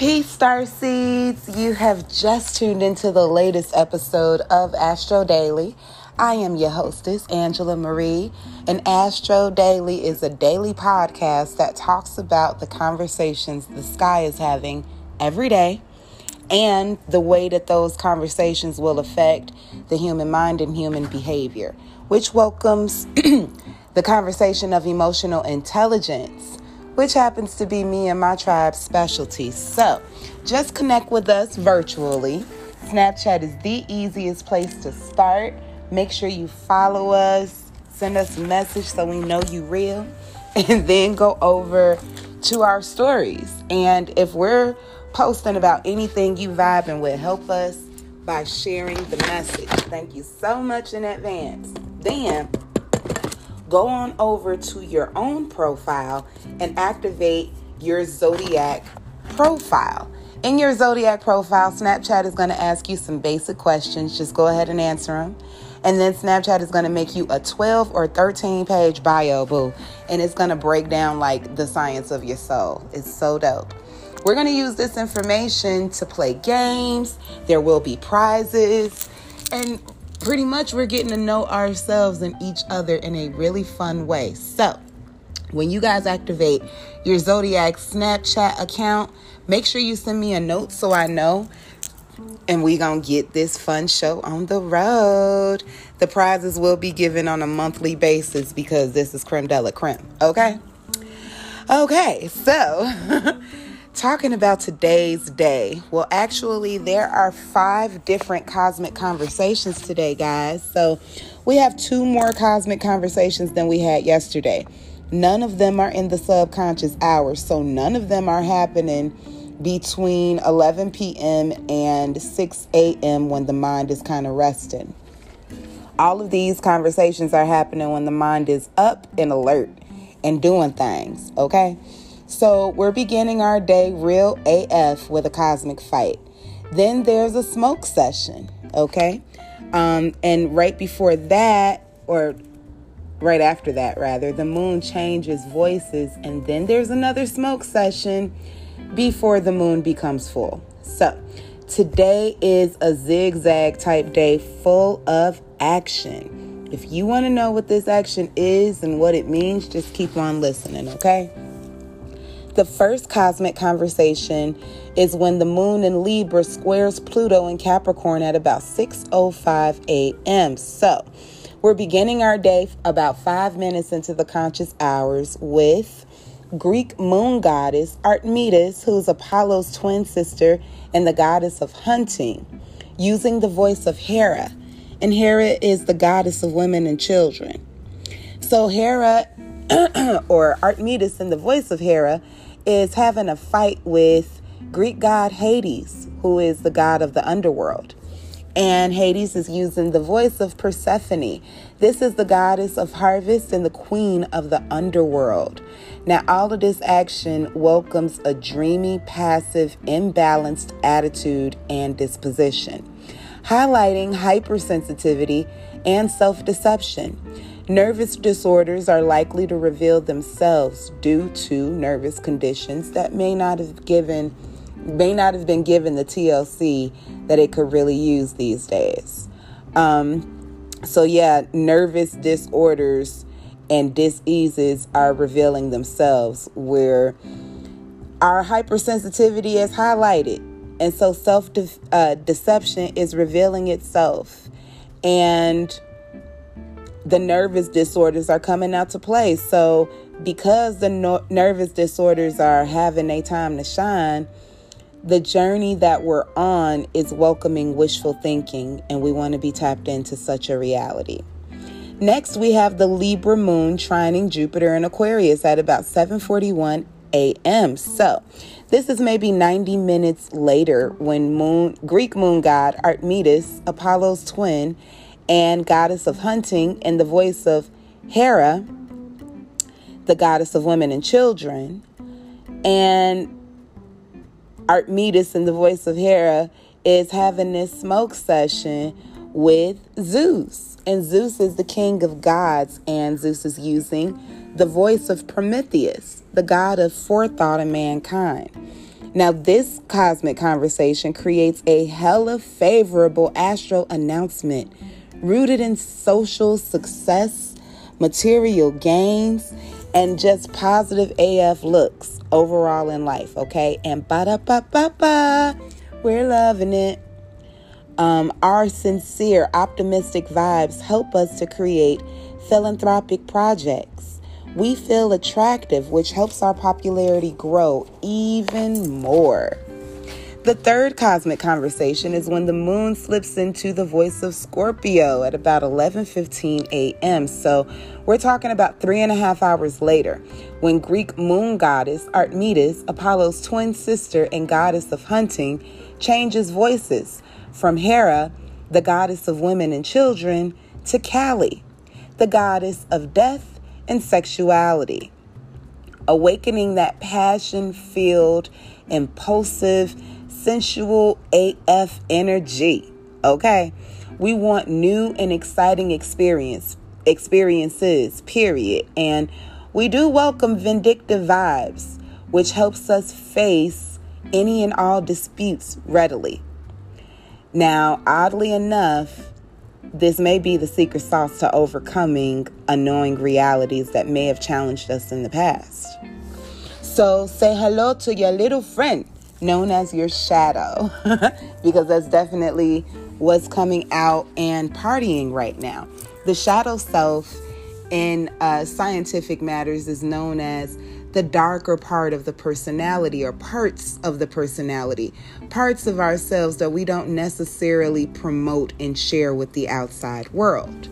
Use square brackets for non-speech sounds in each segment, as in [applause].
Peace, Star Seeds. You have just tuned into the latest episode of Astro Daily. I am your hostess, Angela Marie, and Astro Daily is a daily podcast that talks about the conversations the sky is having every day and the way that those conversations will affect the human mind and human behavior, which welcomes [clears throat] the conversation of emotional intelligence which happens to be me and my tribe's specialty. So just connect with us virtually. Snapchat is the easiest place to start. Make sure you follow us, send us a message so we know you real, [laughs] and then go over to our stories. And if we're posting about anything you vibing with, help us by sharing the message. Thank you so much in advance. Then go on over to your own profile and activate your Zodiac profile. In your Zodiac profile, Snapchat is going to ask you some basic questions. Just go ahead and answer them. And then Snapchat is going to make you a 12 or 13 page bio, boo. And it's going to break down like the science of your soul. It's so dope. We're going to use this information to play games. There will be prizes. And pretty much we're getting to know ourselves and each other in a really fun way. So, when you guys activate your Zodiac Snapchat account, make sure you send me a note so I know. And we gonna get this fun show on the road. The prizes will be given on a monthly basis because this is creme de la creme. Okay. Okay, so [laughs] talking about today's day. Well, actually, there are five different cosmic conversations today, guys. So we have two more cosmic conversations than we had yesterday. None of them are in the subconscious hours, so none of them are happening between 11 p.m. and 6 a.m. when the mind is kind of resting. All of these conversations are happening when the mind is up and alert and doing things, okay? So we're beginning our day real AF with a cosmic fight. Then there's a smoke session, okay? Um, and right before that, or right after that, rather, the moon changes voices, and then there's another smoke session before the moon becomes full. So today is a zigzag type day full of action. If you want to know what this action is and what it means, just keep on listening, okay? The first cosmic conversation is when the moon in Libra squares Pluto in Capricorn at about 6:05 a.m. So, we're beginning our day about 5 minutes into the conscious hours with Greek moon goddess Artemis, who's Apollo's twin sister and the goddess of hunting, using the voice of Hera. And Hera is the goddess of women and children. So Hera [clears throat] or Artemis in the voice of Hera is having a fight with Greek god Hades, who is the god of the underworld. And Hades is using the voice of Persephone. This is the goddess of harvest and the queen of the underworld. Now, all of this action welcomes a dreamy, passive, imbalanced attitude and disposition, highlighting hypersensitivity and self deception. Nervous disorders are likely to reveal themselves due to nervous conditions that may not have given may not have been given the TLC that it could really use these days. Um, so yeah, nervous disorders and diseases are revealing themselves where our hypersensitivity is highlighted, and so self de- uh, deception is revealing itself, and the nervous disorders are coming out to play. So, because the no- nervous disorders are having a time to shine, the journey that we're on is welcoming wishful thinking, and we want to be tapped into such a reality. Next, we have the Libra moon trining Jupiter in Aquarius at about 7:41 a.m. So, this is maybe 90 minutes later when moon Greek moon god Artemis, Apollo's twin, and goddess of hunting, in the voice of Hera, the goddess of women and children, and Artemis, in the voice of Hera, is having this smoke session with Zeus. And Zeus is the king of gods, and Zeus is using the voice of Prometheus, the god of forethought and mankind. Now, this cosmic conversation creates a hella favorable astro announcement rooted in social success, material gains, and just positive AF looks overall in life, okay? And ba da ba ba ba, we're loving it. Um, our sincere, optimistic vibes help us to create philanthropic projects. We feel attractive, which helps our popularity grow even more. The third cosmic conversation is when the moon slips into the voice of Scorpio at about 11:15 a.m. So we're talking about three and a half hours later, when Greek moon goddess Artemis, Apollo's twin sister and goddess of hunting, changes voices from Hera, the goddess of women and children, to Kali, the goddess of death and sexuality, awakening that passion filled, impulsive, sensual AF energy. Okay? We want new and exciting experience experiences, period. And we do welcome vindictive vibes, which helps us face any and all disputes readily. Now, oddly enough, this may be the secret sauce to overcoming annoying realities that may have challenged us in the past. So, say hello to your little friend known as your shadow, [laughs] because that's definitely what's coming out and partying right now. The shadow self in uh, scientific matters is known as the darker part of the personality or parts of the personality, parts of ourselves that we don't necessarily promote and share with the outside world.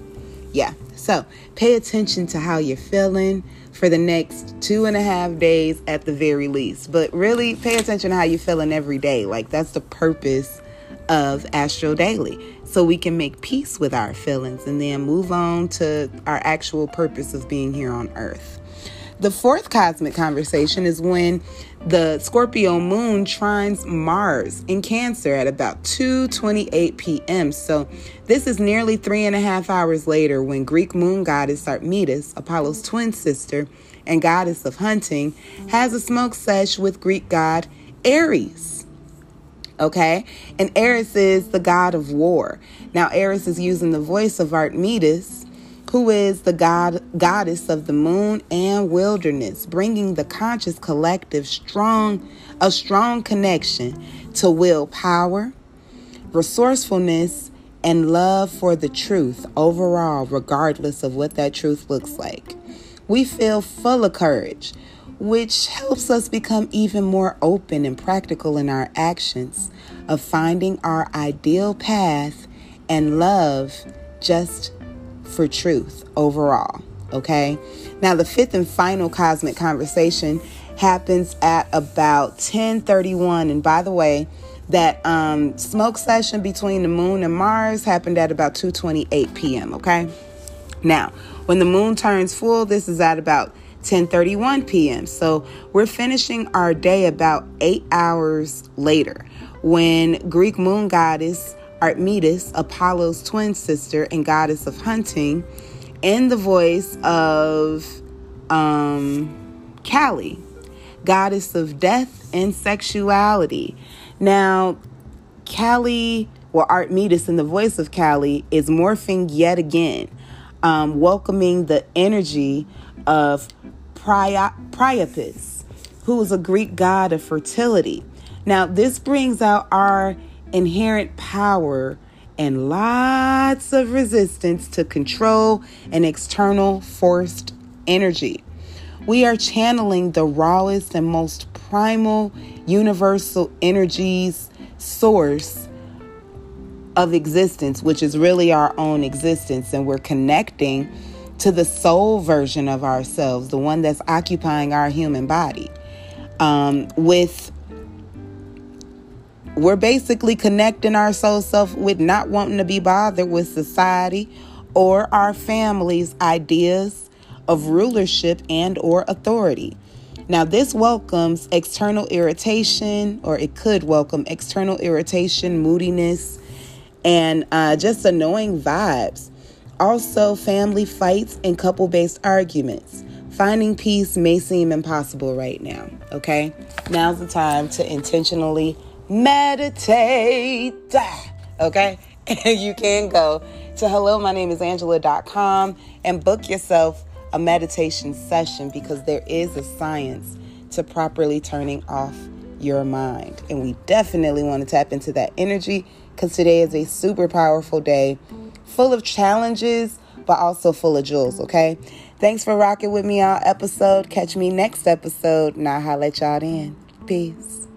Yeah, so pay attention to how you're feeling for the next two and a half days at the very least. But really, pay attention to how you're feeling every day. Like, that's the purpose of Astro Daily. So we can make peace with our feelings and then move on to our actual purpose of being here on Earth. The fourth cosmic conversation is when the Scorpio moon trines Mars in Cancer at about 2:28 p.m. So this is nearly three and a half hours later when Greek moon goddess Artemis, Apollo's twin sister and goddess of hunting, has a smoke sesh with Greek god Ares. Okay, and Ares is the god of war. Now Ares is using the voice of Artemis who is the god goddess of the moon and wilderness, bringing the conscious collective strong a strong connection to willpower, resourcefulness, and love for the truth overall, regardless of what that truth looks like. We feel full of courage, which helps us become even more open and practical in our actions of finding our ideal path and love just for truth overall. Okay. Now, the fifth and final cosmic conversation happens at about 1031. And by the way, that um, smoke session between the moon and Mars happened at about 2:28 p.m. Okay. Now, when the moon turns full, this is at about 10:31 p.m. So we're finishing our day about eight hours later, when Greek moon goddess Artemis, Apollo's twin sister and goddess of hunting, and the voice of um, goddess of death and sexuality. Now, Kali, or Artemis in the voice of Kali, is morphing yet again, um, welcoming the energy of Priapus, who is a Greek god of fertility. Now, this brings out our inherent power and lots of resistance to control and external forced energy. We are channeling the rawest and most primal universal energies source of existence, which is really our own existence, and we're connecting to the soul version of ourselves, the one that's occupying our human body, um, with we're basically connecting our soul self with not wanting to be bothered with society or our family's ideas of rulership and or authority. Now this welcomes external irritation or it could welcome external irritation, moodiness, and uh, just annoying vibes. Also family fights and couple-based arguments Finding peace may seem impossible right now, okay? Now's the time to intentionally meditate, okay? And [laughs] you can go to hello, my name is Angela.com and book yourself a meditation session because there is a science to properly turning off your mind. And we definitely want to tap into that energy because today is a super powerful day full of challenges, but also full of jewels, okay? Thanks for rocking with me all episode. Catch me next episode, and I'll at y'all then. Peace.